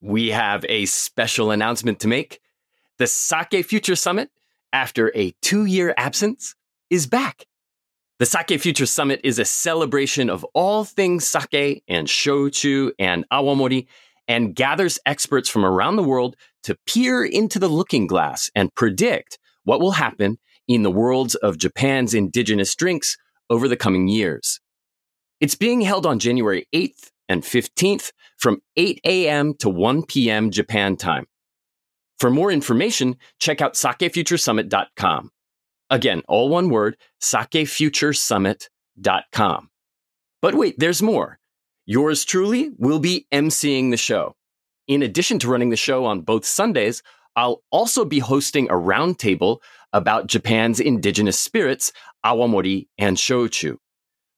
we have a special announcement to make. The Sake Future Summit, after a two year absence, is back. The Sake Future Summit is a celebration of all things sake and shochu and awamori and gathers experts from around the world to peer into the looking glass and predict what will happen in the worlds of Japan's indigenous drinks over the coming years. It's being held on January 8th and 15th from 8 a.m. to 1 p.m. Japan time. For more information, check out sakefuturesummit.com. Again, all one word, sakefuturesummit.com. But wait, there's more. Yours truly will be emceeing the show. In addition to running the show on both Sundays, I'll also be hosting a roundtable about Japan's indigenous spirits, awamori and shochu.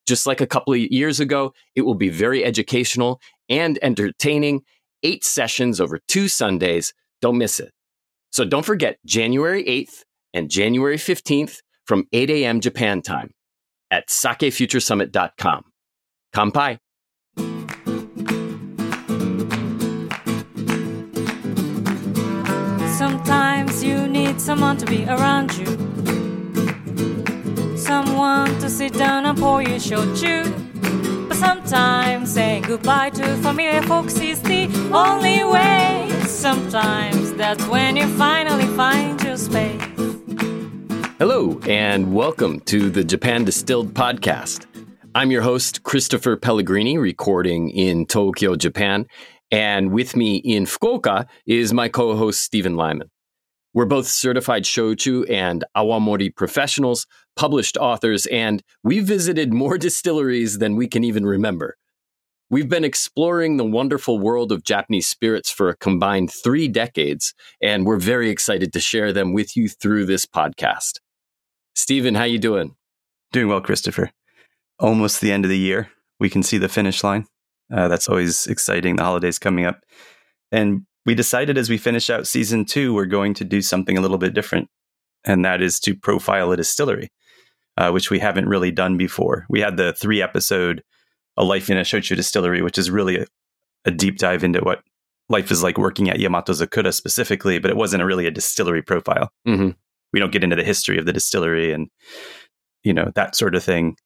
Just like a couple of years ago, it will be very educational and entertaining. Eight sessions over two Sundays. Don't miss it. So don't forget January 8th and January 15th from 8 a.m. Japan time at sakefuturesummit.com. Kampai. Sometimes you need someone to be around you. Someone to sit down and pour you shochu. But sometimes saying goodbye to familiar folks is the only way. Sometimes that's when you finally find your space. Hello, and welcome to the Japan Distilled Podcast. I'm your host, Christopher Pellegrini, recording in Tokyo, Japan. And with me in Fukuoka is my co host, Stephen Lyman. We're both certified shochu and awamori professionals, published authors, and we've visited more distilleries than we can even remember. We've been exploring the wonderful world of Japanese spirits for a combined three decades, and we're very excited to share them with you through this podcast. Stephen, how you doing? Doing well, Christopher. Almost the end of the year. We can see the finish line. Uh, that's always exciting. The holidays coming up. And we decided as we finish out season two, we're going to do something a little bit different. And that is to profile a distillery, uh, which we haven't really done before. We had the three episode a life in a shochu distillery, which is really a, a deep dive into what life is like working at Yamato Zakura specifically, but it wasn't a really a distillery profile. Mm-hmm. We don't get into the history of the distillery and you know that sort of thing.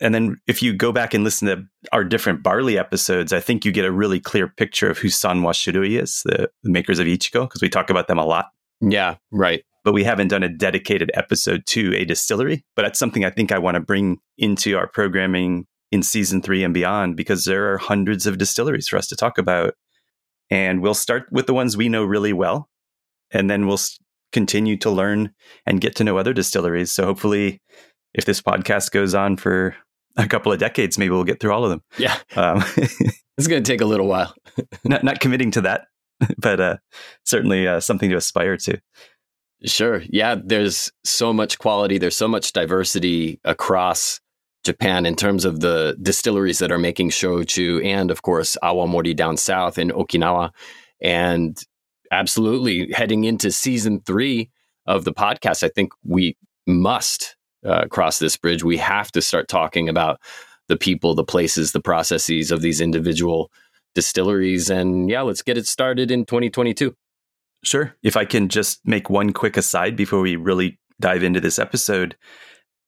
And then if you go back and listen to our different barley episodes, I think you get a really clear picture of who Sanwa Shurui is, the, the makers of iichiko, because we talk about them a lot. Yeah, right. But we haven't done a dedicated episode to a distillery. But that's something I think I want to bring into our programming in season three and beyond because there are hundreds of distilleries for us to talk about. And we'll start with the ones we know really well. And then we'll continue to learn and get to know other distilleries. So hopefully, if this podcast goes on for a couple of decades, maybe we'll get through all of them. Yeah. Um, it's going to take a little while. not, not committing to that, but uh, certainly uh, something to aspire to. Sure. Yeah. There's so much quality, there's so much diversity across Japan in terms of the distilleries that are making shochu and, of course, awamori down south in Okinawa. And absolutely heading into season three of the podcast, I think we must uh, cross this bridge. We have to start talking about the people, the places, the processes of these individual distilleries. And yeah, let's get it started in 2022. Sure. If I can just make one quick aside before we really dive into this episode.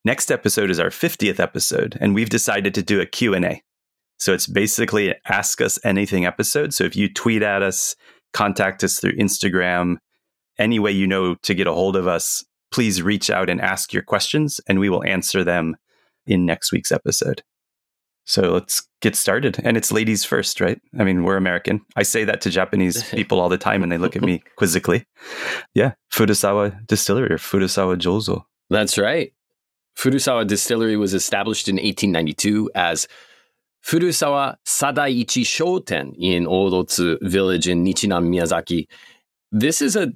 Next episode is our 50th episode, and we've decided to do a Q&A. So it's basically an ask us anything episode. So if you tweet at us, contact us through Instagram, any way you know to get a hold of us, please reach out and ask your questions, and we will answer them in next week's episode. So let's get started. And it's ladies first, right? I mean, we're American. I say that to Japanese people all the time, and they look at me quizzically. Yeah, Furusawa Distillery or Furusawa Jozo. That's right. Furusawa Distillery was established in 1892 as Furusawa Sadaichi Shoten in Odotsu village in Nichinan, Miyazaki. This is a,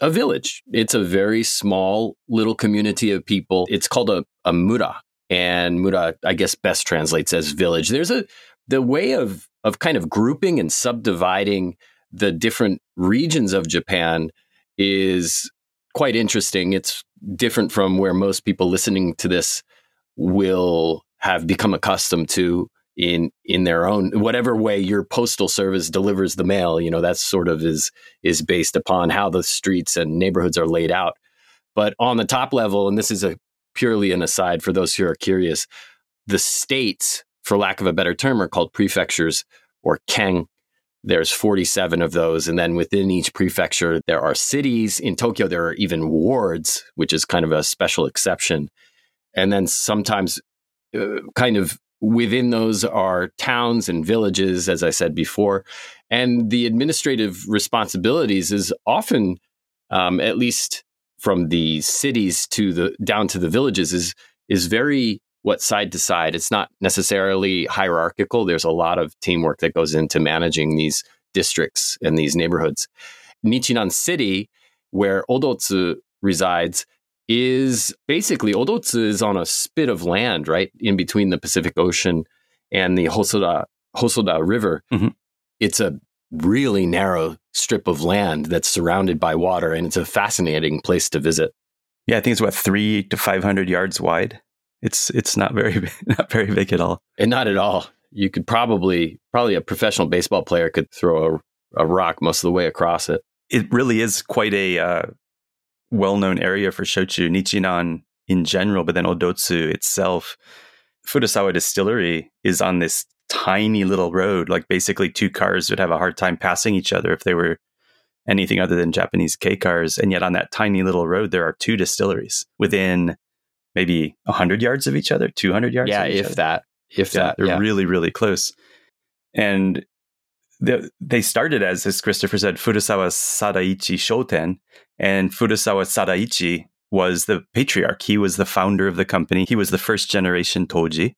a village. It's a very small little community of people. It's called a, a mura, and mura, I guess, best translates as village. There's a the way of of kind of grouping and subdividing the different regions of Japan is quite interesting. It's different from where most people listening to this will have become accustomed to in in their own whatever way your postal service delivers the mail you know that sort of is is based upon how the streets and neighborhoods are laid out. But on the top level and this is a purely an aside for those who are curious the states for lack of a better term are called prefectures or ken there's 47 of those and then within each prefecture there are cities. In tokyo there are even wards which is kind of a special exception. And then sometimes uh, kind of within those are towns and villages, as I said before. And the administrative responsibilities is often, um, at least from the cities to the down to the villages, is is very what side to side. It's not necessarily hierarchical. There's a lot of teamwork that goes into managing these districts and these neighborhoods. Nichinan City, where Odotsu resides, is basically Odotsu is on a spit of land right in between the Pacific Ocean and the Hosoda Hosoda River. Mm-hmm. It's a really narrow strip of land that's surrounded by water, and it's a fascinating place to visit. Yeah, I think it's what three to five hundred yards wide. It's it's not very not very big at all, and not at all. You could probably probably a professional baseball player could throw a, a rock most of the way across it. It really is quite a uh, well-known area for shochu, Nichinan in general, but then Odotsu itself. Furusawa Distillery is on this tiny little road. Like basically, two cars would have a hard time passing each other if they were anything other than Japanese K cars. And yet, on that tiny little road, there are two distilleries within maybe 100 yards of each other, 200 yards. Yeah, if other. that. If yeah, that. They're yeah. really, really close. And they started as, as Christopher said, Furusawa Sadaichi Shoten, and Furusawa Sadaichi was the patriarch. He was the founder of the company. He was the first generation Toji,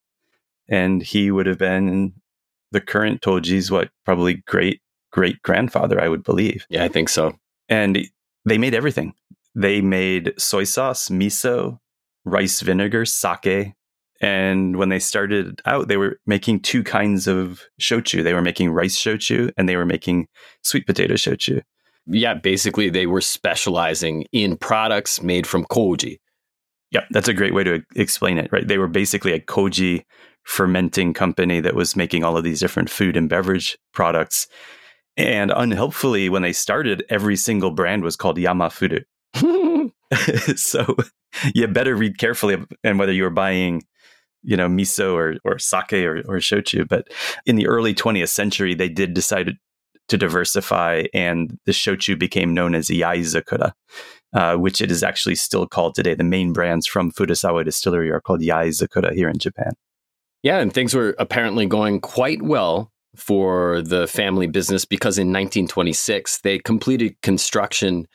and he would have been the current Toji's what probably great great grandfather, I would believe. Yeah, I think so. And they made everything. They made soy sauce, miso, rice vinegar, sake, and when they started out, they were making two kinds of shochu. They were making rice shochu and they were making sweet potato shochu. Yeah, basically, they were specializing in products made from koji. Yeah, that's a great way to explain it, right? They were basically a koji fermenting company that was making all of these different food and beverage products. And unhelpfully, when they started, every single brand was called Yamafuru. so you better read carefully and whether you were buying you know miso or or sake or, or shochu but in the early 20th century they did decide to diversify and the shochu became known as yaezakura uh, which it is actually still called today. The main brands from furusawa distillery are called yaezakura here in japan. Yeah and things were apparently going quite well for the family business because in 1926 they completed construction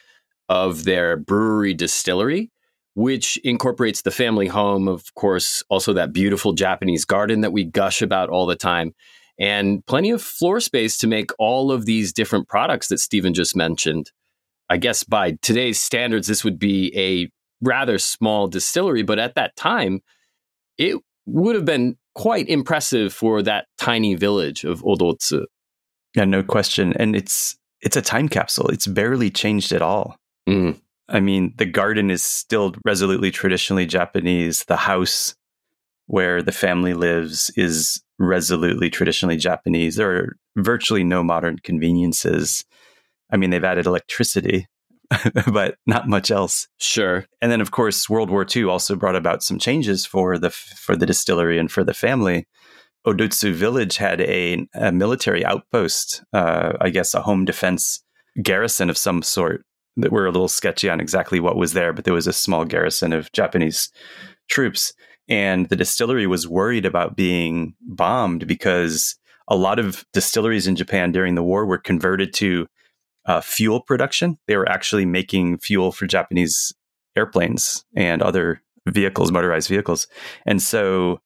of their brewery distillery which incorporates the family home, of course, also that beautiful Japanese garden that we gush about all the time, and plenty of floor space to make all of these different products that Stephen just mentioned. I guess by today's standards, this would be a rather small distillery, but at that time, it would have been quite impressive for that tiny village of Odotsu. Yeah, no question. And it's it's a time capsule. It's barely changed at all. Mm. I mean, the garden is still resolutely traditionally Japanese. The house where the family lives is resolutely traditionally Japanese. There are virtually no modern conveniences. I mean, they've added electricity, but not much else. Sure. And then, of course, World War II also brought about some changes for the for the distillery and for the family. Odotsu Village had a, a military outpost, uh, I guess, a home defense garrison of some sort that were a little sketchy on exactly what was there, but there was a small garrison of Japanese troops. And the distillery was worried about being bombed because a lot of distilleries in Japan during the war were converted to uh, fuel production. They were actually making fuel for Japanese airplanes and other vehicles, motorized vehicles. And so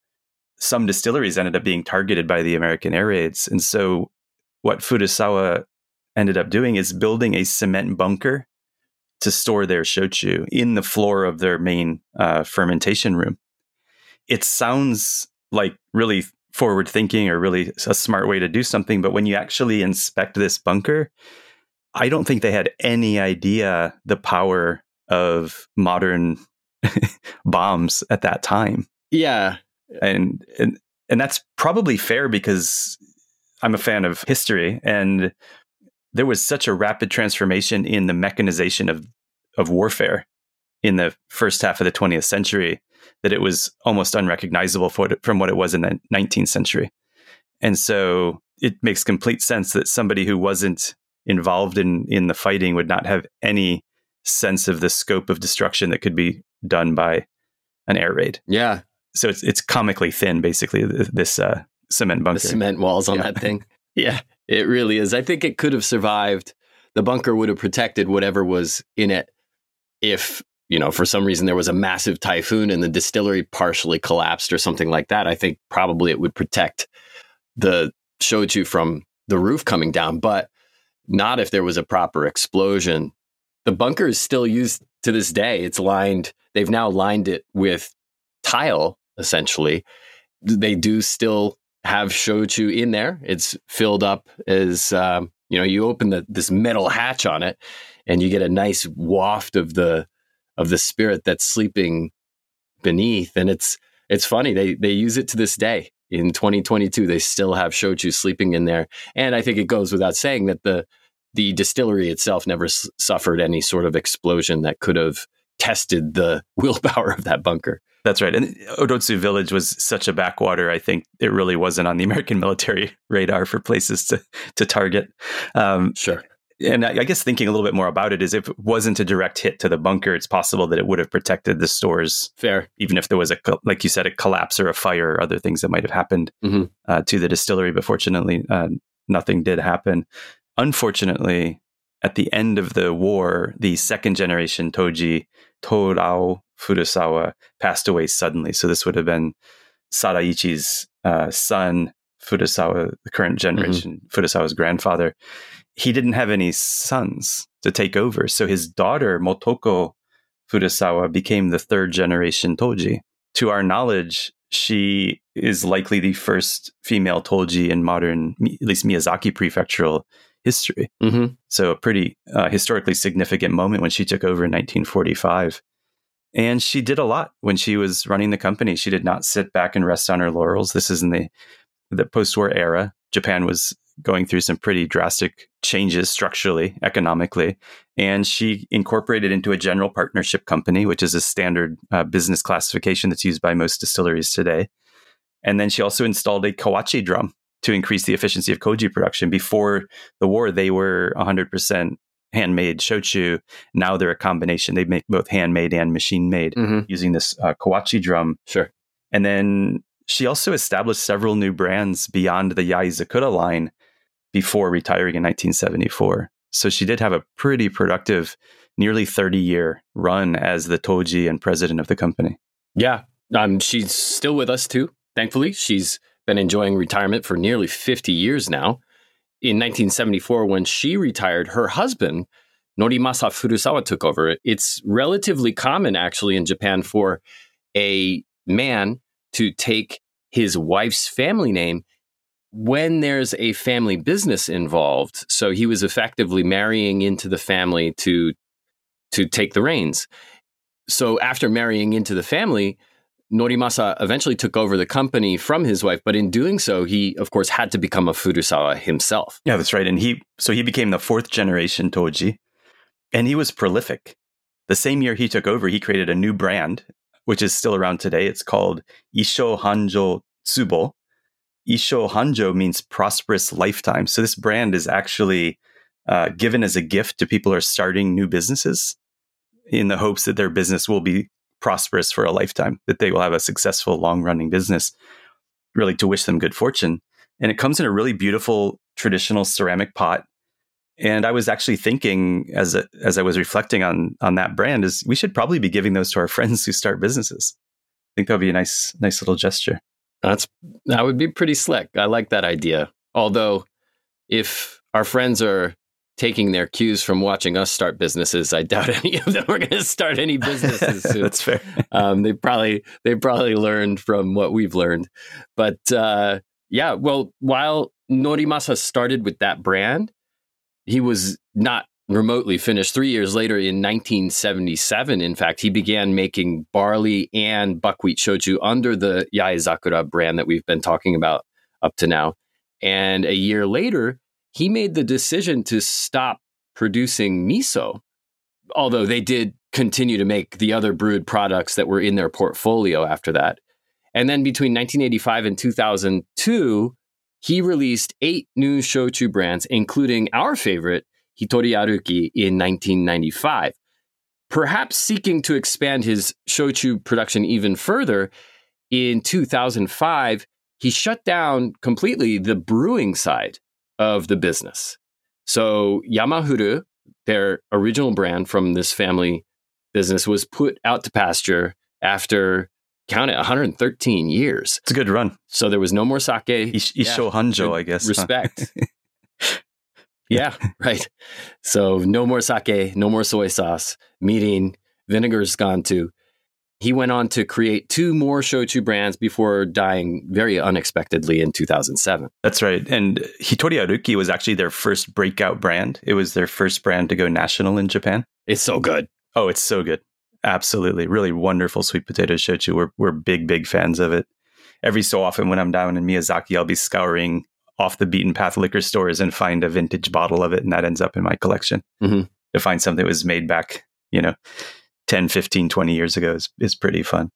some distilleries ended up being targeted by the American air raids. And so what Furusawa ended up doing is building a cement bunker to store their shochu in the floor of their main uh, fermentation room. It sounds like really forward thinking or really a smart way to do something, but when you actually inspect this bunker, I don't think they had any idea the power of modern bombs at that time. Yeah. And, and and that's probably fair because I'm a fan of history and there was such a rapid transformation in the mechanization of of warfare in the first half of the 20th century that it was almost unrecognizable from what it was in the 19th century. And so it makes complete sense that somebody who wasn't involved in in the fighting would not have any sense of the scope of destruction that could be done by an air raid. Yeah. So it's it's comically thin, basically. This uh, cement bunker, the cement walls on yeah. that thing. yeah, it really is. I think it could have survived. The bunker would have protected whatever was in it if you know for some reason there was a massive typhoon and the distillery partially collapsed or something like that. I think probably it would protect the shochu from the roof coming down, but not if there was a proper explosion. The bunker is still used to this day. It's lined, they've now lined it with tile, essentially. They do still have shochu in there. It's filled up as, um, you know, you open the, this metal hatch on it and you get a nice waft of the, of the spirit that's sleeping beneath. And it's, it's funny. They, they use it to this day in 2022. They still have shochu sleeping in there. And I think it goes without saying that the, the distillery itself never s- suffered any sort of explosion that could have tested the willpower of that bunker. That's right. And Odotsu Village was such a backwater. I think it really wasn't on the American military radar for places to to target. Um, sure. And I, I guess thinking a little bit more about it is if it wasn't a direct hit to the bunker, it's possible that it would have protected the stores. Fair. Even if there was a, like you said, a collapse or a fire or other things that might have happened mm-hmm. uh, to the distillery. But fortunately, uh, nothing did happen. Unfortunately, at the end of the war, the second generation Toji, Torao Furusawa, passed away suddenly. So this would have been Sadaichi's uh, son, Furusawa, the current mm-hmm. generation, mm-hmm. Furusawa's grandfather. He didn't have any sons to take over. So his daughter, Motoko Furusawa, became the third generation Toji. To our knowledge, she is likely the first female Toji in modern, at least Miyazaki prefectural history. Mm-hmm. So, a pretty uh, historically significant moment when she took over in 1945. And she did a lot when she was running the company. She did not sit back and rest on her laurels. This is in the, the post war era. Japan was going through some pretty drastic changes structurally, economically. And she incorporated into a general partnership company, which is a standard uh, business classification that's used by most distilleries today. And then she also installed a kawachi drum to increase the efficiency of koji production. Before the war, they were 100% handmade shochu. Now they're a combination. They make both handmade and machine made mm-hmm. using this uh, kawachi drum. Sure. And then she also established several new brands beyond the Yaezakura line before retiring in 1974. So she did have a pretty productive, nearly 30 year run as the Toji and president of the company. Yeah. Um, she's still with us too, thankfully. She's been enjoying retirement for nearly 50 years now. In 1974, when she retired, her husband, Norimasa Furusawa, took over. It's relatively common, actually, in Japan for a man to take his wife's family name when there's a family business involved. So he was effectively marrying into the family to to take the reins. So after marrying into the family, Norimasa eventually took over the company from his wife, but in doing so, he of course had to become a Furusawa himself. Yeah, that's right. And he so he became the fourth generation Toji, and he was prolific. The same year he took over, he created a new brand, which is still around today. It's called Isho Hanjo Tsubo. Isho Hanjo means prosperous lifetime. So this brand is actually uh, given as a gift to people who are starting new businesses in the hopes that their business will be prosperous for a lifetime, that they will have a successful, long running business, really to wish them good fortune. And it comes in a really beautiful traditional ceramic pot. And I was actually thinking as a, as I was reflecting on on that brand is we should probably be giving those to our friends who start businesses. I think that would be a nice nice little gesture. That's that would be pretty slick. I like that idea. Although if our friends are taking their cues from watching us start businesses. I doubt any of them are going to start any businesses soon. That's fair. Um, they probably they probably learned from what we've learned, but uh, yeah. Well, while Norimasa started with that brand, he was not remotely finished three years later in 1977. In fact, he began making barley and buckwheat shochu under the Yaezakura brand that we've been talking about up to now. And a year later, he made the decision to stop producing miso, although they did continue to make the other brewed products that were in their portfolio after that. And then between 1985 and 2002, he released eight new shochu brands, including our favorite, Hitori Aruki, in 1995. Perhaps seeking to expand his shochu production even further, in 2005, he shut down completely the brewing side of the business. So Yamafuru, their original brand from this family business, was put out to pasture after count it 113 years. It's a good run. So there was no more sake. Ish- Isho Hanjo, I guess. huh? Respect. yeah, right. So no more sake, no more soy sauce. Meeting vinegar's gone too. He went on to create two more shochu brands before dying very unexpectedly in 2007. That's right. And Hitori Aruki was actually their first breakout brand. It was their first brand to go national in Japan. It's so good. Oh, it's so good. Absolutely. Really wonderful sweet potato shochu. We're, we're big, big fans of it. Every so often when I'm down in Miyazaki, I'll be scouring off the beaten path liquor stores and find a vintage bottle of it. And that ends up in my collection. Mhm. To find something that was made back, you know, 10, 15, 20 years ago is, is pretty fun.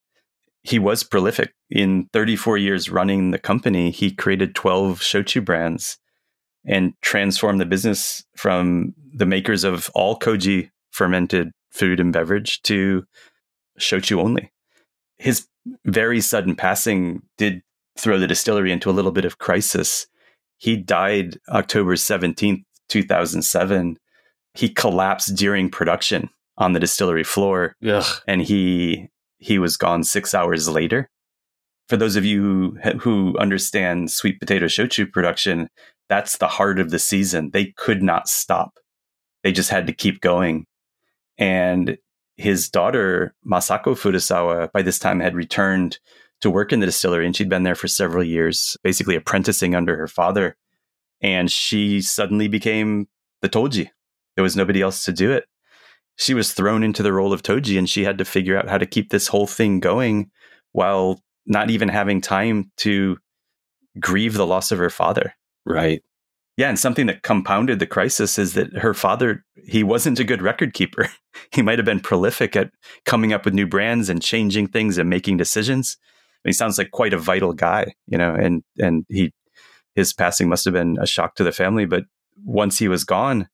He was prolific. In 34 years running the company, he created 12 shochu brands and transformed the business from the makers of all koji fermented food and beverage to shochu only. His very sudden passing did throw the distillery into a little bit of crisis. He died October 17th, 2007. He collapsed during production on the distillery floor Ugh. and he he was gone 6 hours later. For those of you who, who understand sweet potato shochu production, that's the heart of the season. They could not stop. They just had to keep going. And his daughter, Masako Furusawa, by this time had returned to work in the distillery and she'd been there for several years, basically apprenticing under her father. And she suddenly became the Toji. There was nobody else to do it. She was thrown into the role of Toji and she had to figure out how to keep this whole thing going while not even having time to grieve the loss of her father. Right. Yeah, and something that compounded the crisis is that her father, he wasn't a good record keeper. he might have been prolific at coming up with new brands and changing things and making decisions. he sounds like quite a vital guy, you know, and and he his passing must have been a shock to the family, but once he was gone,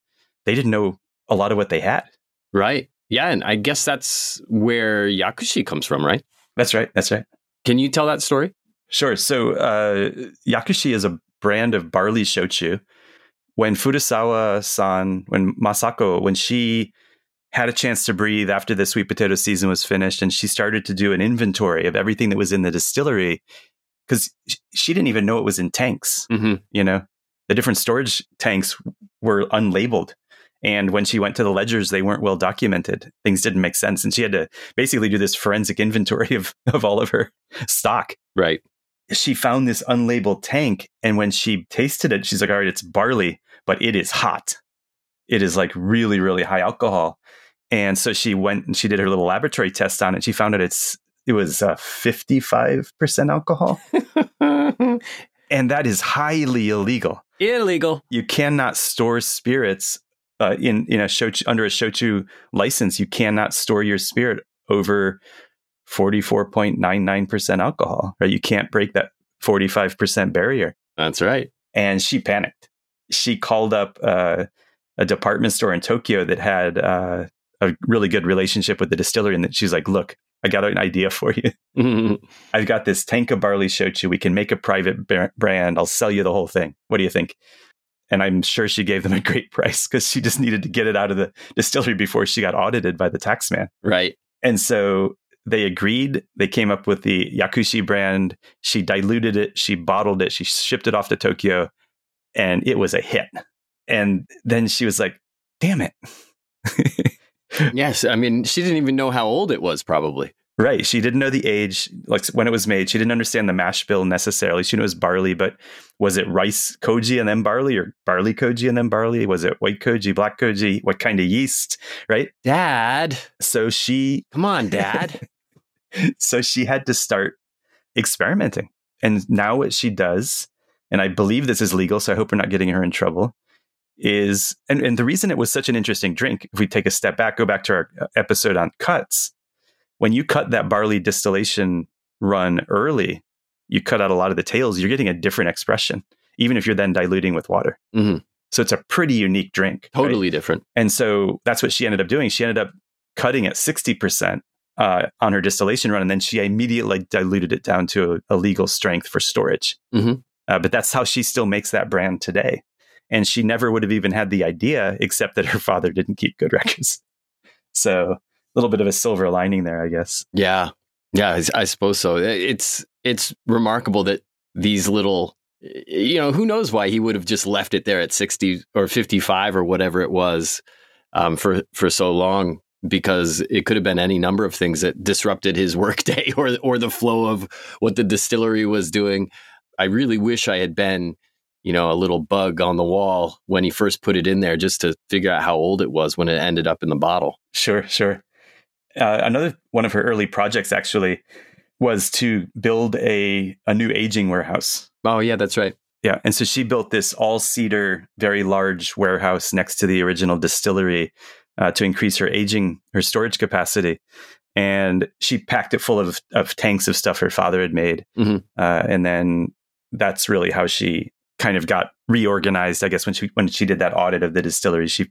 they didn't know a lot of what they had. Right. Yeah. And I guess that's where Yakushi comes from, right? That's right. That's right. Can you tell that story? Sure. So uh, Yakushi is a brand of barley shochu. When Furusawa-san, when Masako, when she had a chance to breathe after the sweet potato season was finished, and she started to do an inventory of everything that was in the distillery, because she didn't even know it was in tanks. Mm-hmm. You know, the different storage tanks were unlabeled. And when she went to the ledgers, they weren't well documented. Things didn't make sense. And she had to basically do this forensic inventory of, of all of her stock. Right. She found this unlabeled tank. And when she tasted it, she's like, all right, it's barley, but it is hot. It is like really, really high alcohol. And so she went and she did her little laboratory test on it. She found out it's it was uh, 55% alcohol. and that is highly illegal. Illegal. You cannot store spirits uh, in in a shochu, under a shochu license. You cannot store your spirit over 44.99% alcohol, right? You can't break that 45% barrier. That's right. And she panicked. She called up uh, a department store in Tokyo that had uh, a really good relationship with the distillery. And that she's like, look, I got an idea for you. I've got this tank of barley shochu. We can make a private brand. I'll sell you the whole thing. What do you think? And I'm sure she gave them a great price because she just needed to get it out of the distillery before she got audited by the tax man. right. And so they agreed. They came up with the Yakushi brand. She diluted it. She bottled it. She shipped it off to Tokyo and it was a hit. And then she was like, damn it. Yes. I mean, she didn't even know how old it was, probably. Right. She didn't know the age, like when it was made. She didn't understand the mash bill necessarily. She knew it was barley, but was it rice koji and then barley or barley koji and then barley? Was it white koji, black koji? What kind of yeast? Right. Dad. So she, Come on, Dad. so she had to start experimenting. And now what she does, and I believe this is legal, so I hope we're not getting her in trouble, is, and, and the reason it was such an interesting drink, if we take a step back, go back to our uh, episode on cuts, when you cut that barley distillation run early, you cut out a lot of the tails, you're getting a different expression, even if you're then diluting with water. Mhm. So it's a pretty unique drink. right? totally different. And so that's what she ended up doing. She ended up cutting at 60% uh, on her distillation run. And then she immediately diluted it down to a, a legal strength for storage. Mhm. Uh, but that's how she still makes that brand today. And she never would have even had the idea, except that her father didn't keep good records. So little bit of a silver lining there, I guess. Yeah, yeah, I, suppose so. It's it's remarkable that these little, you know, who knows why he would have just left it there at sixty or fifty five or whatever it was um, for for so long. Because it could have been any number of things that disrupted his workday or or the flow of what the distillery was doing. I really wish I had been, you know, a little bug on the wall when he first put it in there, just to figure out how old it was when it ended up in the bottle. Sure, sure. Uh, another one of her early projects actually was to build a, a new aging warehouse. Oh yeah, that's right. Yeah. And so she built this all cedar, very large warehouse next to the original distillery uh, to increase her aging, her storage capacity. And she packed it full of, of tanks of stuff her father had made. Mhm. Uh, and then that's really how she kind of got reorganized. I guess when she when she did that audit of the distillery, she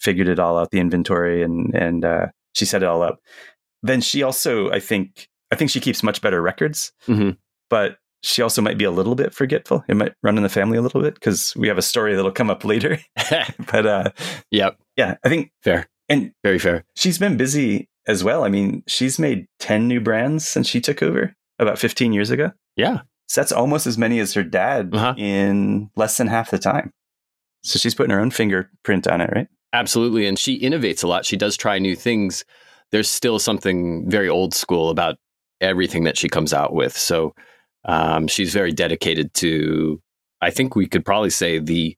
figured it all out, the inventory, and and uh, she set it all up. Then she also, I think, I think she keeps much better records, Mhm. but she also might be a little bit forgetful. It might run in the family a little bit because we have a story that'll come up later. but uh, yep, yeah, I think, fair, and very fair. she's been busy as well. I mean, she's made 10 new brands since she took over about 15 years ago. Yeah. So that's almost as many as her dad Uh-huh. in less than half the time. So she's putting her own fingerprint on it, right? Absolutely. And she innovates a lot. She does try new things. There's still something very old school about everything that she comes out with. So um, she's very dedicated to, I think we could probably say the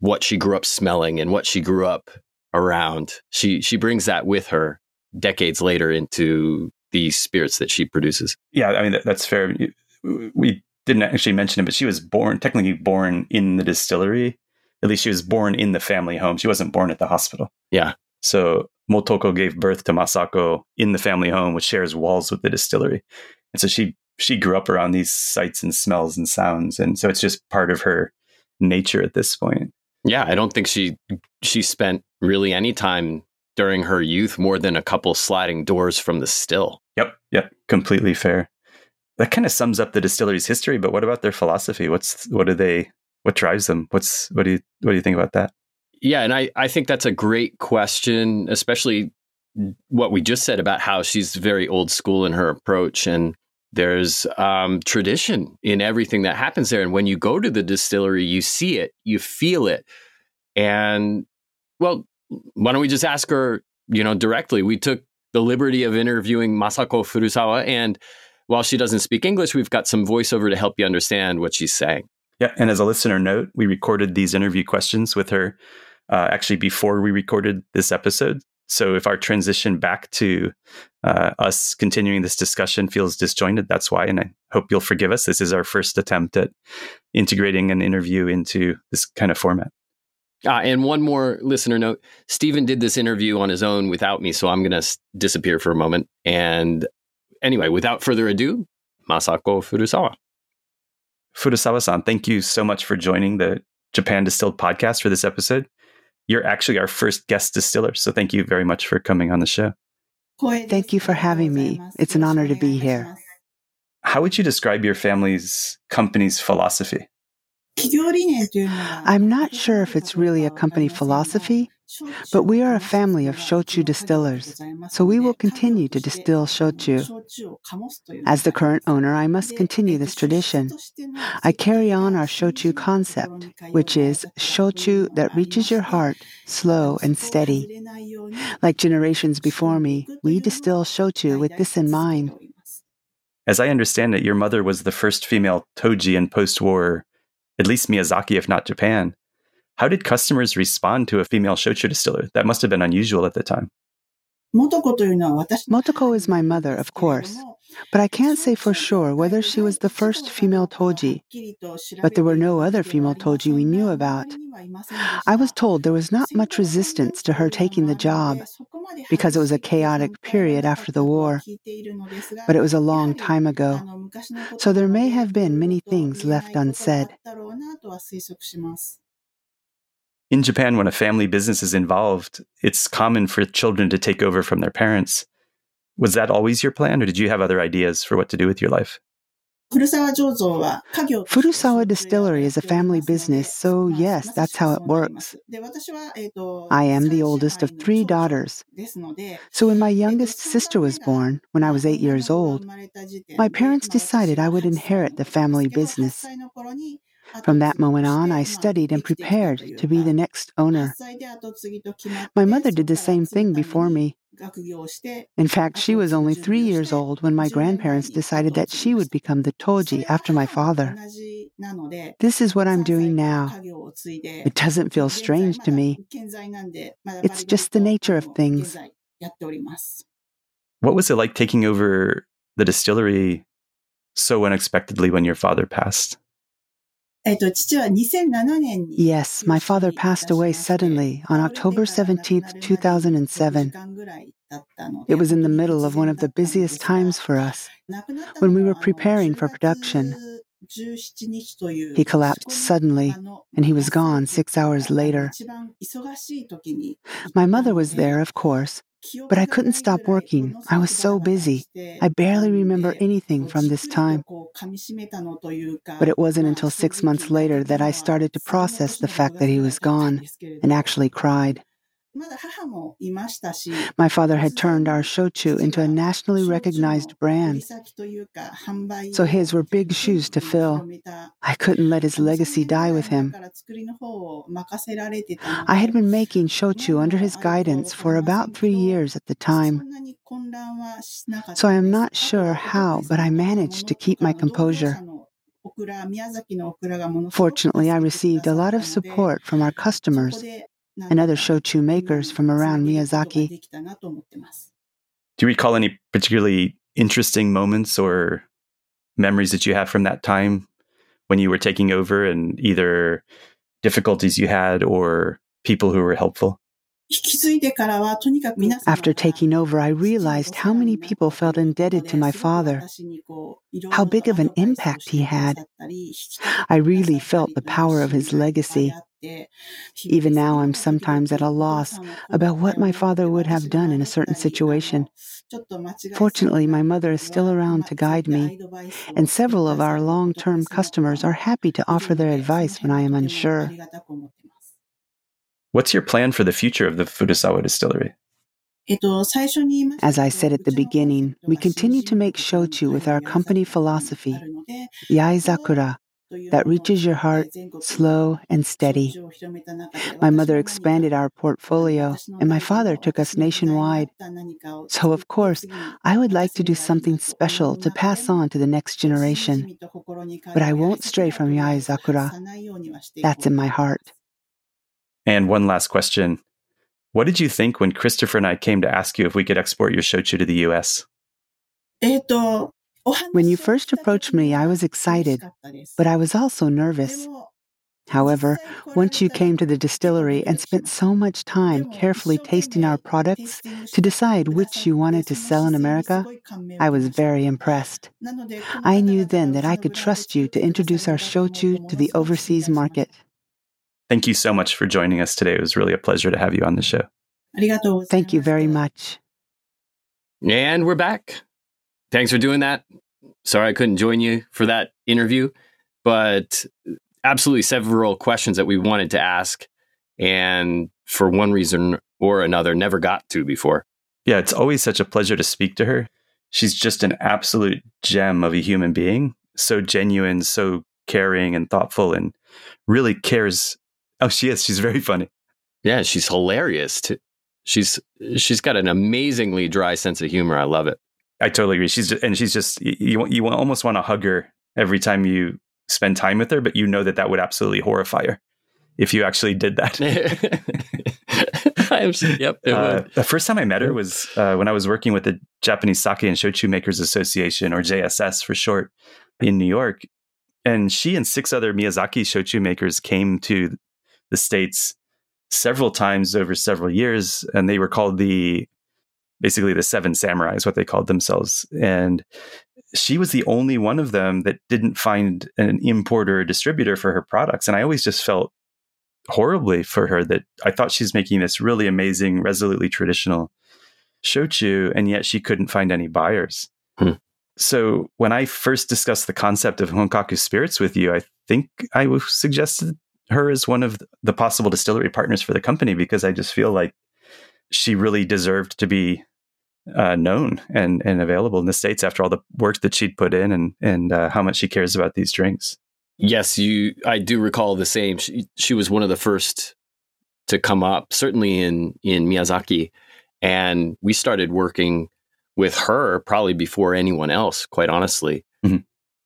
what she grew up smelling and what she grew up around. She she brings that with her decades later into the spirits that she produces. Yeah, I mean, that, that's fair. We didn't actually mention it, but she was born, technically born in the distillery. At least she was born in the family home. She wasn't born at the hospital. Yeah. So Motoko gave birth to Masako in the family home, which shares walls with the distillery. And so she she grew up around these sights and smells and sounds, and so it's just part of her nature at this point. Yeah, I don't think she she spent really any time during her youth more than a couple sliding doors from the still. Yep, yep, completely fair. That kind of sums up the distillery's history. But what about their philosophy? What's what do they? What drives them? What's what do you what do you think about that? Yeah, and I, I think that's a great question, especially what we just said about how she's very old school in her approach. And there's um, tradition in everything that happens there. And when you go to the distillery, you see it, you feel it. And well, why don't we just ask her, you know, directly? We took the liberty of interviewing Masako Furusawa. And while she doesn't speak English, we've got some voiceover to help you understand what she's saying. Yeah, and as a listener note, we recorded these interview questions with her uh, actually before we recorded this episode. So if our transition back to uh, us continuing this discussion feels disjointed, that's why. And I hope you'll forgive us. This is our first attempt at integrating an interview into this kind of format. Uh, and one more listener note Stephen did this interview on his own without me, so I'm going to s- disappear for a moment. And anyway, without further ado, Masako Furusawa. Furusawa-san, thank you so much for joining the Japan Distilled podcast for this episode. You're actually our first guest distiller, so thank you very much for coming on the show. Thank you for having me. It's an honor to be here. How would you describe your family's company's philosophy? I'm not sure if it's really a company philosophy, But we are a family of shochu distillers, so we will continue to distill shochu. As the current owner, I must continue this tradition. I carry on our shochu concept, which is shochu that reaches your heart, slow and steady. Like generations before me, we distill shochu with this in mind. As I understand it, your mother was the first female toji in post war, at least Miyazaki, if not Japan. How did customers respond to a female shochu distiller? That must have been unusual at the time. Motoko is my mother, of course, but I can't say for sure whether she was the first female toji. But there were no other female toji we knew about. I was told there was not much resistance to her taking the job because it was a chaotic period after the war. But it was a long time ago, so there may have been many things left unsaid. In Japan, when a family business is involved, it's common for children to take over from their parents. Was that always your plan, or did you have other ideas for what to do with your life? Furusawa Distillery is a family business, so yes, that's how it works. I am the oldest of three daughters. So when my youngest sister was born, when I was eight years old, my parents decided I would inherit the family business. From that moment on, I studied and prepared to be the next owner. My mother did the same thing before me. In fact, she was only three years old when my grandparents decided that she would become the Toji after my father. This is what I'm doing now. It doesn't feel strange to me. It's just the nature of things. What was it like taking over the distillery so unexpectedly when your father passed? Yes, my father passed away suddenly on October 17, 2007. It was in the middle of one of the busiest times for us when we were preparing for production. He collapsed suddenly and he was gone six hours later. My mother was there, of course, but I couldn't stop working. I was so busy. I barely remember anything from this time. But it wasn't until six months later that I started to process the fact that he was gone and actually cried. My father had turned our shochu into a nationally recognized brand. So his were big shoes to fill. I couldn't let his legacy die with him. I had been making shochu under his guidance for about three years at the time. So I am not sure how, but I managed to keep my composure. Fortunately, I received a lot of support from our customers and other shochu makers from around Miyazaki. Do you recall any particularly interesting moments or memories that you have from that time when you were taking over and either difficulties you had or people who were helpful? After taking over, I realized how many people felt indebted to my father, how big of an impact he had. I really felt the power of his legacy. Even now, I'm sometimes at a loss about what my father would have done in a certain situation. Fortunately, my mother is still around to guide me, and several of our long term customers are happy to offer their advice when I am unsure. What's your plan for the future of the Furusawa distillery? As I said at the beginning, we continue to make shochu with our company philosophy, Yaezakura, that reaches your heart slow and steady. My mother expanded our portfolio, and my father took us nationwide. So, of course, I would like to do something special to pass on to the next generation. But I won't stray from Yaezakura. That's in my heart. And one last question. What did you think when Christopher and I came to ask you if we could export your shochu to the US? When you first approached me, I was excited, but I was also nervous. However, once you came to the distillery and spent so much time carefully tasting our products to decide which you wanted to sell in America, I was very impressed. I knew then that I could trust you to introduce our shochu to the overseas market. Thank you so much for joining us today. It was really a pleasure to have you on the show. Thank you very much. And we're back. Thanks for doing that. Sorry I couldn't join you for that interview, but absolutely several questions that we wanted to ask. And for one reason or another, never got to before. Yeah, it's always such a pleasure to speak to her. She's just an absolute gem of a human being, so genuine, so caring and thoughtful, and really cares. Oh, she is. She's very funny. Yeah, she's hilarious. Too. She's she's got an amazingly dry sense of humor. I love it. I totally agree. She's just, and she's just you you almost want to hug her every time you spend time with her, but you know that that would absolutely horrify her if you actually did that. yep. Uh, the first time I met her was uh, when I was working with the Japanese Sake and Shochu Makers Association, or JSS for short, in New York. And she and six other Miyazaki shochu makers came to the States several times over several years. And they were called the basically the seven samurai is what they called themselves. And she was the only one of them that didn't find an importer or distributor for her products. And I always just felt horribly for her that I thought she's making this really amazing, resolutely traditional shochu, and yet she couldn't find any buyers. Hmm. So when I first discussed the concept of Honkaku spirits with you, I think I suggested her as one of the possible distillery partners for the company because I just feel like she really deserved to be uh, known and and available in the states after all the work that she'd put in and and uh, how much she cares about these drinks. Yes, you. I do recall the same. She, she was one of the first to come up, certainly in in Miyazaki, and we started working with her probably before anyone else. Quite honestly, mm-hmm.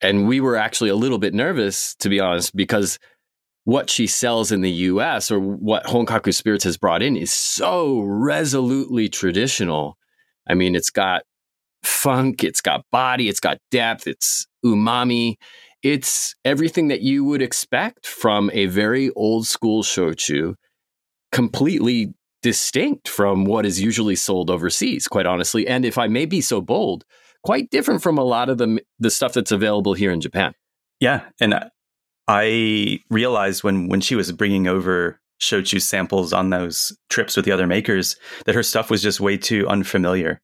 and we were actually a little bit nervous, to be honest, because what she sells in the U.S. or what Honkaku Spirits has brought in is so resolutely traditional. I mean, it's got funk, it's got body, it's got depth, it's umami it's everything that you would expect from a very old school shochu, completely distinct from what is usually sold overseas, quite honestly. And if I may be so bold, quite different from a lot of the, the stuff that's available here in Japan. Yeah. And uh, I realized when, when she was bringing over shochu samples on those trips with the other makers that her stuff was just way too unfamiliar.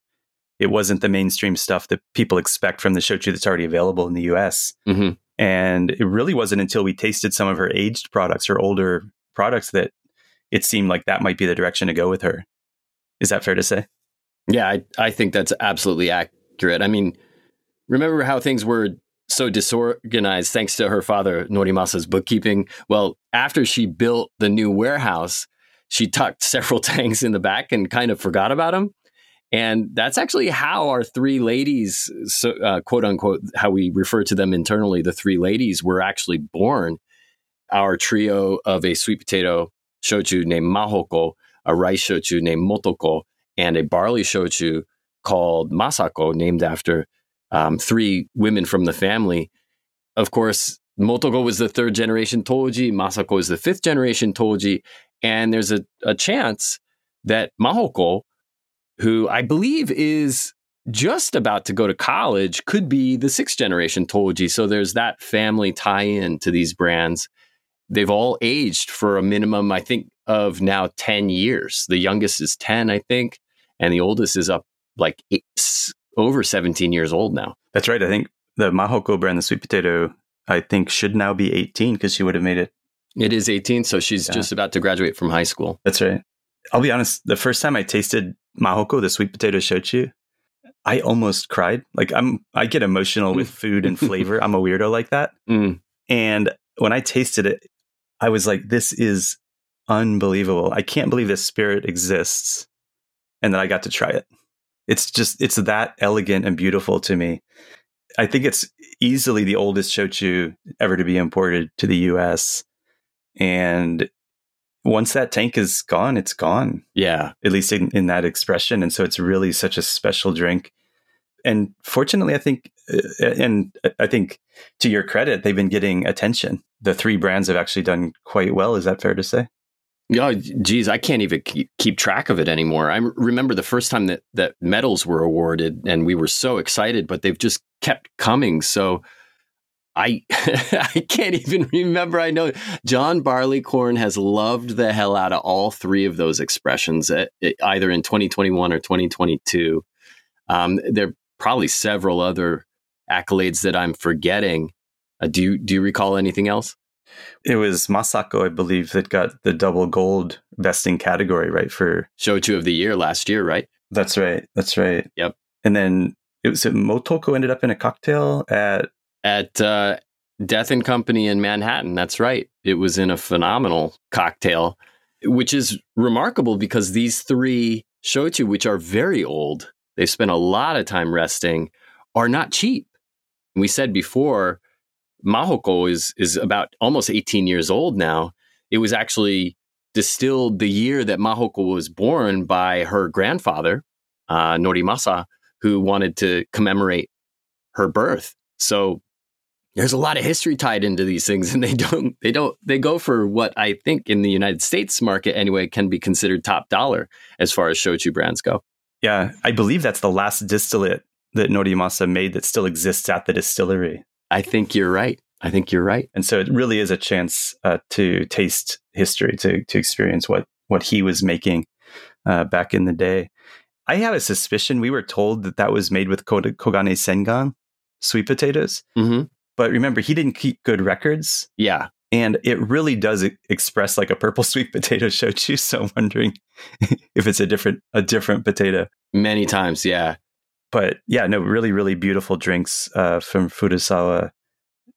It wasn't the mainstream stuff that people expect from the shochu that's already available in the US. Mm-hmm. And it really wasn't until we tasted some of her aged products, her older products, that it seemed like that might be the direction to go with her. Is that fair to say? Yeah, I, I think that's absolutely accurate. I mean, remember how things were so disorganized thanks to her father, Norimasa's bookkeeping? Well, after she built the new warehouse, she tucked several tanks in the back and kind of forgot about them. And that's actually how our three ladies, so, uh, quote unquote, how we refer to them internally, the three ladies were actually born. Our trio of a sweet potato shochu named Mahoko, a rice shochu named Motoko, and a barley shochu called Masako, named after um, three women from the family. Of course, Motoko was the third generation Toji, Masako is the fifth generation Toji, and there's a, a chance that Mahoko who I believe is just about to go to college, could be the sixth generation Toji. So there's that family tie in to these brands. They've all aged for a minimum, I think, of now 10 years. The youngest is 10, I think, and the oldest is up like eight, over 17 years old now. That's right. I think the Mahoko brand, the sweet potato, I think should now be 18 because she would have made it. It is 18, so she's yeah. just about to graduate from high school. That's right. I'll be honest, the first time I tasted Mahoko, the sweet potato shochu, I almost cried. Like I'm I get emotional with food and flavor. I'm a weirdo like that. Mm. And when I tasted it, I was like, this is unbelievable. I can't believe this spirit exists and that I got to try it. It's just it's that elegant and beautiful to me. I think it's easily the oldest shochu ever to be imported to the US. And once that tank is gone, it's gone. Yeah. At least in, in that expression. And so it's really such a special drink. And fortunately, I think, uh, and I think to your credit, they've been getting attention. The three brands have actually done quite well. Is that fair to say? Oh, geez, I can't even keep, track of it anymore. I remember the first time that, that medals were awarded and we were so excited, but they've just kept coming. So I I can't even remember. I know John Barleycorn has loved the hell out of all three of those expressions, uh, either in 2021 or 2022. Um, there are probably several other accolades that I'm forgetting. Uh, do you do you recall anything else? It was Masako, I believe, that got the double gold vesting category, right? For Shochu of the year last year, right? That's right. That's right. Yep. And then it was it Motoko ended up in a cocktail at at uh, Death and Company in Manhattan. That's right. It was in a phenomenal cocktail, which is remarkable because these three shochu, which are very old, they've spent a lot of time resting, are not cheap. We said before, Mahoko is is about almost 18 years old now. It was actually distilled the year that Mahoko was born by her grandfather, uh, Norimasa, who wanted to commemorate her birth. So there's a lot of history tied into these things and they don't they don't they go for what i think in the united states market anyway can be considered top dollar as far as shochu brands go yeah i believe that's the last distillate that norimasa made that still exists at the distillery i think you're right i think you're right and so it really is a chance uh, to taste history to to experience what what he was making uh, back in the day i have a suspicion we were told that that was made with kogane sengan sweet potatoes mm-hmm. But remember, he didn't keep good records. Yeah. And it really does express like a purple sweet potato shochu. So I'm wondering if it's a different a different potato. Many times, yeah. But yeah, no, really, really beautiful drinks uh, from Furusawa,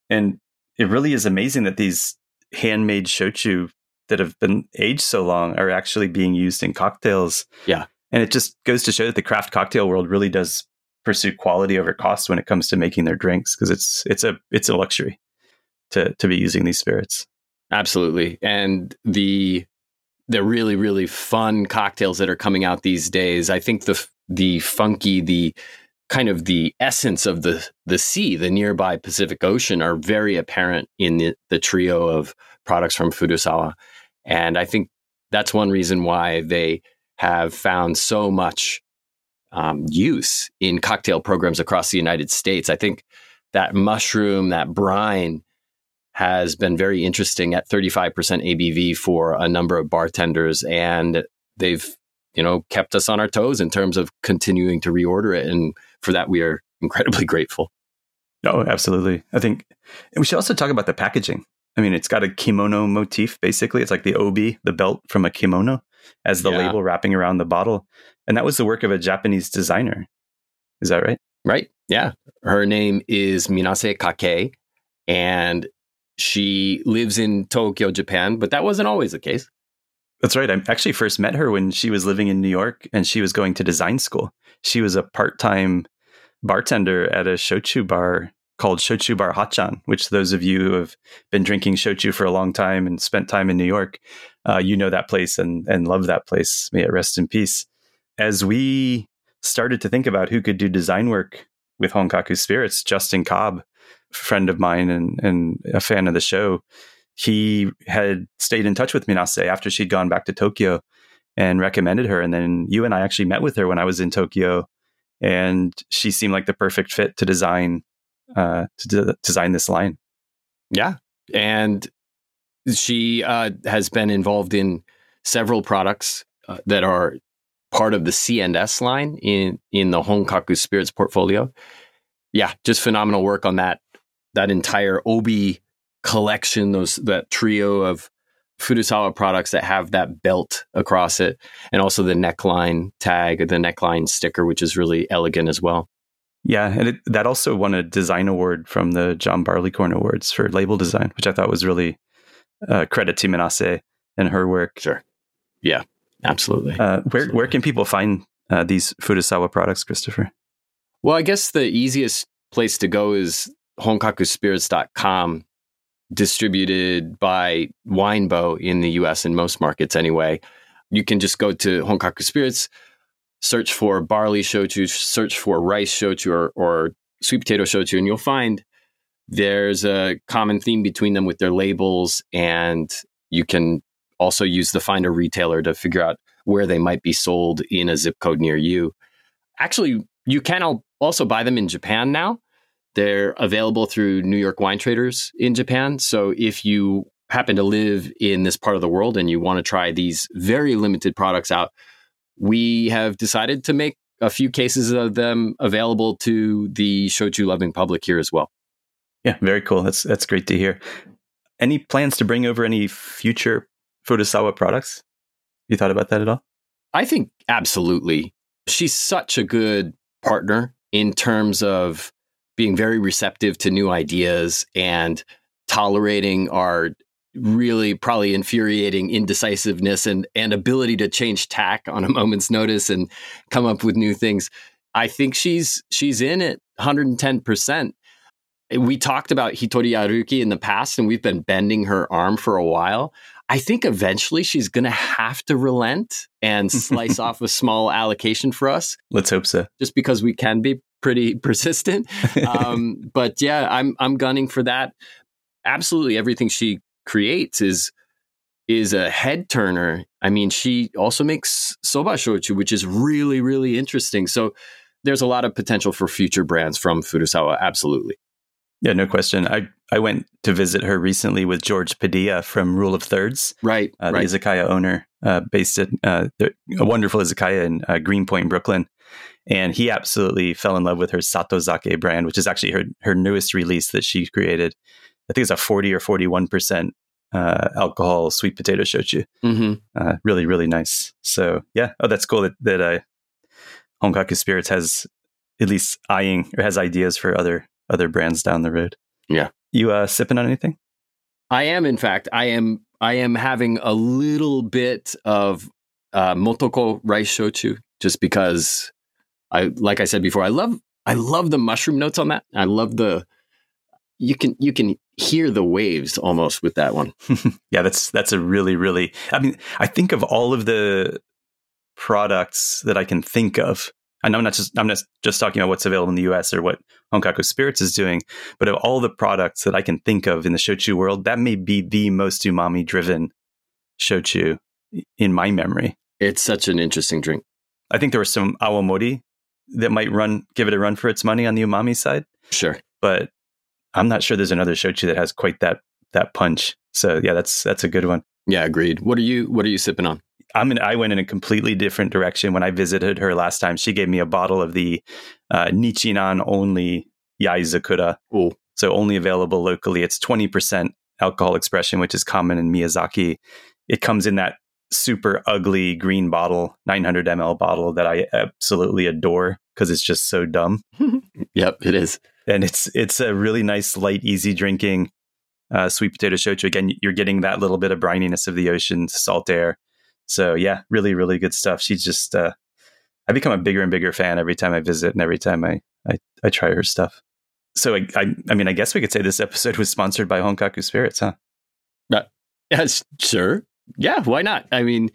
and it really is amazing that these handmade shochu that have been aged so long are actually being used in cocktails. Yeah, and it just goes to show that the craft cocktail world really does pursue quality over cost when it comes to making their drinks because it's it's a it's a luxury to to be using these spirits. Absolutely. And the the really really fun cocktails that are coming out these days, I think the the funky the kind of the essence of the the sea, the nearby Pacific Ocean are very apparent in the, the trio of products from Furusawa. And I think that's one reason why they have found so much um, use in cocktail programs across the United States. I think that mushroom, that brine, has been very interesting at 35% ABV for a number of bartenders, and they've you know kept us on our toes in terms of continuing to reorder it, and for that we are incredibly grateful. Oh, absolutely. I think we should also talk about the packaging. I mean, it's got a kimono motif basically. It's like the obi, the belt from a kimono, as the yeah. label wrapping around the bottle. And that was the work of a Japanese designer. Is that right? Right. Yeah. Her name is Minase Kake, and she lives in Tokyo, Japan, but that wasn't always the case. That's right. I actually first met her when she was living in New York and she was going to design school. She was a part time bartender at a shochu bar called Shochu Bar Hachan, which those of you who have been drinking shochu for a long time and spent time in New York, uh, you know that place and, and love that place. May it rest in peace as we started to think about who could do design work with Honkaku Spirits, Justin Cobb, a friend of mine and, and a fan of the show, he had stayed in touch with Minase after she'd gone back to Tokyo and recommended her. And then you and I actually met with her when I was in Tokyo, and she seemed like the perfect fit to design uh, to de- design this line. Yeah, and she uh, has been involved in several products uh, that are part of the C&S line in in the Honkaku Spirits portfolio. Yeah, just phenomenal work on that that entire Obi collection, those that trio of Furusawa products that have that belt across it, and also the neckline tag, or the neckline sticker, which is really elegant as well. Yeah, and it, that also won a design award from the John Barleycorn Awards for label design, which I thought was really uh, credit to Minase and her work. Sure. Yeah, Absolutely. Uh, where Absolutely. where can people find uh, these Furusawa products, Christopher? Well, I guess the easiest place to go is honkakuspirits.com, distributed by Winebow in the US in most markets anyway. You can just go to Honkaku Spirits, search for barley shochu, search for rice shochu or, or sweet potato shochu, and you'll find there's a common theme between them with their labels, and you can also use the find a retailer to figure out where they might be sold in a zip code near you. Actually, you can also buy them in Japan now. They're available through New York wine traders in Japan. So if you happen to live in this part of the world and you want to try these very limited products out, we have decided to make a few cases of them available to the shochu loving public here as well. Yeah, very cool. That's that's great to hear. any plans to bring over any future Furusawa products? You thought about that at all? I think absolutely. She's such a good partner in terms of being very receptive to new ideas and tolerating our really probably infuriating indecisiveness and and ability to change tack on a moment's notice and come up with new things. I think she's she's in it 110%. We talked about Hitori Aruki in the past and we've been bending her arm for a while. I think eventually she's going to have to relent and slice off a small allocation for us. Let's hope so. Just because we can be pretty persistent. Um, but yeah, I'm I'm gunning for that. Absolutely, everything she creates is is a head turner. I mean, she also makes soba shochu, which is really really interesting. So there's a lot of potential for future brands from Furusawa. Absolutely. Yeah, no question. I, I went to visit her recently with George Padilla from Rule of Thirds, right? Uh, right. The izakaya owner, uh, based at uh, a wonderful izakaya in uh, Greenpoint, Brooklyn, and he absolutely fell in love with her Satozake brand, which is actually her her newest release that she created. I think it's a forty or forty one percent uh, alcohol sweet potato shochu. Mm-hmm. Uh, really, really nice. So yeah, oh, that's cool that that uh, Honkaku Spirits has at least eyeing or has ideas for other other brands down the road. Yeah. You uh, sipping on anything? I am, in fact, I am. I am having a little bit of uh, motoko rice shochu, just because I, like I said before, I love. I love the mushroom notes on that. I love the. You can you can hear the waves almost with that one. yeah, that's that's a really really. I mean, I think of all of the products that I can think of and I'm not just I'm not just talking about what's available in the US or what Honkaku Spirits is doing, but of all the products that I can think of in the shochu world, that may be the most umami driven shochu in my memory. It's such an interesting drink. I think there was some awamori that might run give it a run for its money on the umami side. Sure. But I'm not sure there's another shochu that has quite that that punch. So yeah, that's that's a good one. Yeah, agreed. What are you what are you sipping on? I'm in, I went in a completely different direction when I visited her last time. She gave me a bottle of the uh, Nichinan only Yaezakura. Ooh. So only available locally. It's 20% alcohol expression, which is common in Miyazaki. It comes in that super ugly green bottle, 900 ml bottle that I absolutely adore because it's just so dumb. yep, it is. And it's it's a really nice, light, easy drinking uh, sweet potato shochu. Again, you're getting that little bit of brininess of the ocean, salt air. So yeah, really, really good stuff. She's just uh, I become a bigger and bigger fan every time I visit and every time I I, I try her stuff. So I, I, I mean I guess we could say this episode was sponsored by Honkaku Spirits, huh? Uh, yes, sure. Yeah, why not? I mean,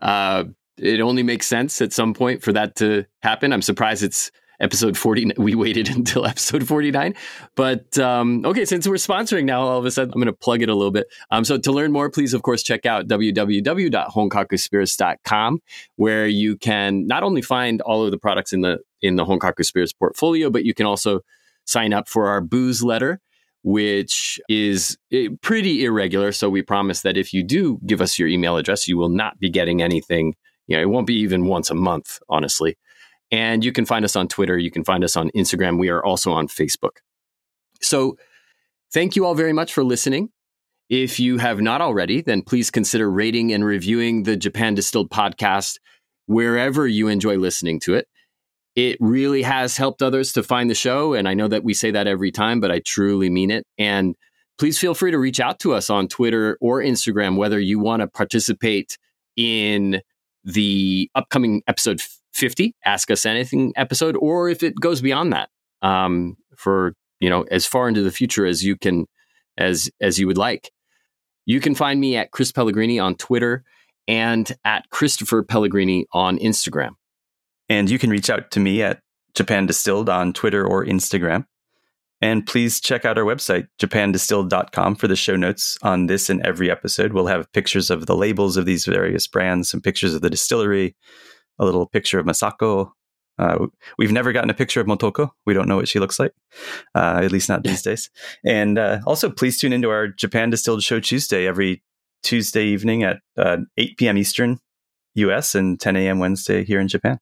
uh, it only makes sense at some point for that to happen. I'm surprised it's episode 40 we waited until episode 49 but um, okay since we're sponsoring now all of a sudden i'm going to plug it a little bit um, so to learn more please of course check out www.honkakuspirits.com where you can not only find all of the products in the in the honkaku spirits portfolio but you can also sign up for our booze letter which is eh, pretty irregular so we promise that if you do give us your email address you will not be getting anything you know it won't be even once a month honestly and you can find us on Twitter. You can find us on Instagram. We are also on Facebook. So thank you all very much for listening. If you have not already, then please consider rating and reviewing the Japan Distilled podcast wherever you enjoy listening to it. It really has helped others to find the show. And I know that we say that every time, but I truly mean it. And please feel free to reach out to us on Twitter or Instagram, whether you want to participate in the upcoming episode 50 ask us anything episode or if it goes beyond that um, for you know as far into the future as you can as as you would like you can find me at chris pellegrini on twitter and at christopher pellegrini on instagram and you can reach out to me at japan distilled on twitter or instagram and please check out our website, japandistilled.com, for the show notes on this and every episode. We'll have pictures of the labels of these various brands, some pictures of the distillery, a little picture of Masako. Uh, we've never gotten a picture of Motoko. We don't know what she looks like, uh, at least not these days. And uh, also, please tune into our Japan Distilled Show Tuesday every Tuesday evening at uh, 8 p.m. Eastern, US, and 10 a.m. Wednesday here in Japan.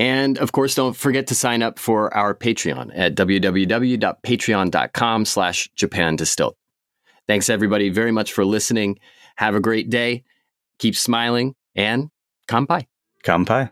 And of course, don't forget to sign up for our Patreon at www.patreon.com slash Japan Distilled. Thanks, everybody, very much for listening. Have a great day. Keep smiling and kampai. Kampai.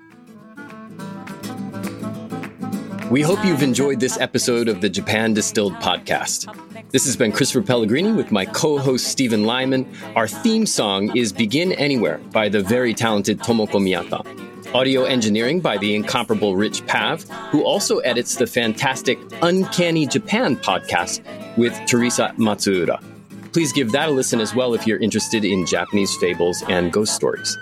We hope you've enjoyed this episode of the Japan Distilled podcast. This has been Christopher Pellegrini with my co host Stephen Lyman. Our theme song is Begin Anywhere by the very talented Tomoko Miyata. Audio engineering by the incomparable Rich Pav, who also edits the fantastic Uncanny Japan podcast with Thersa Matsuura. Please give that a listen as well if you're interested in Japanese fables and ghost stories.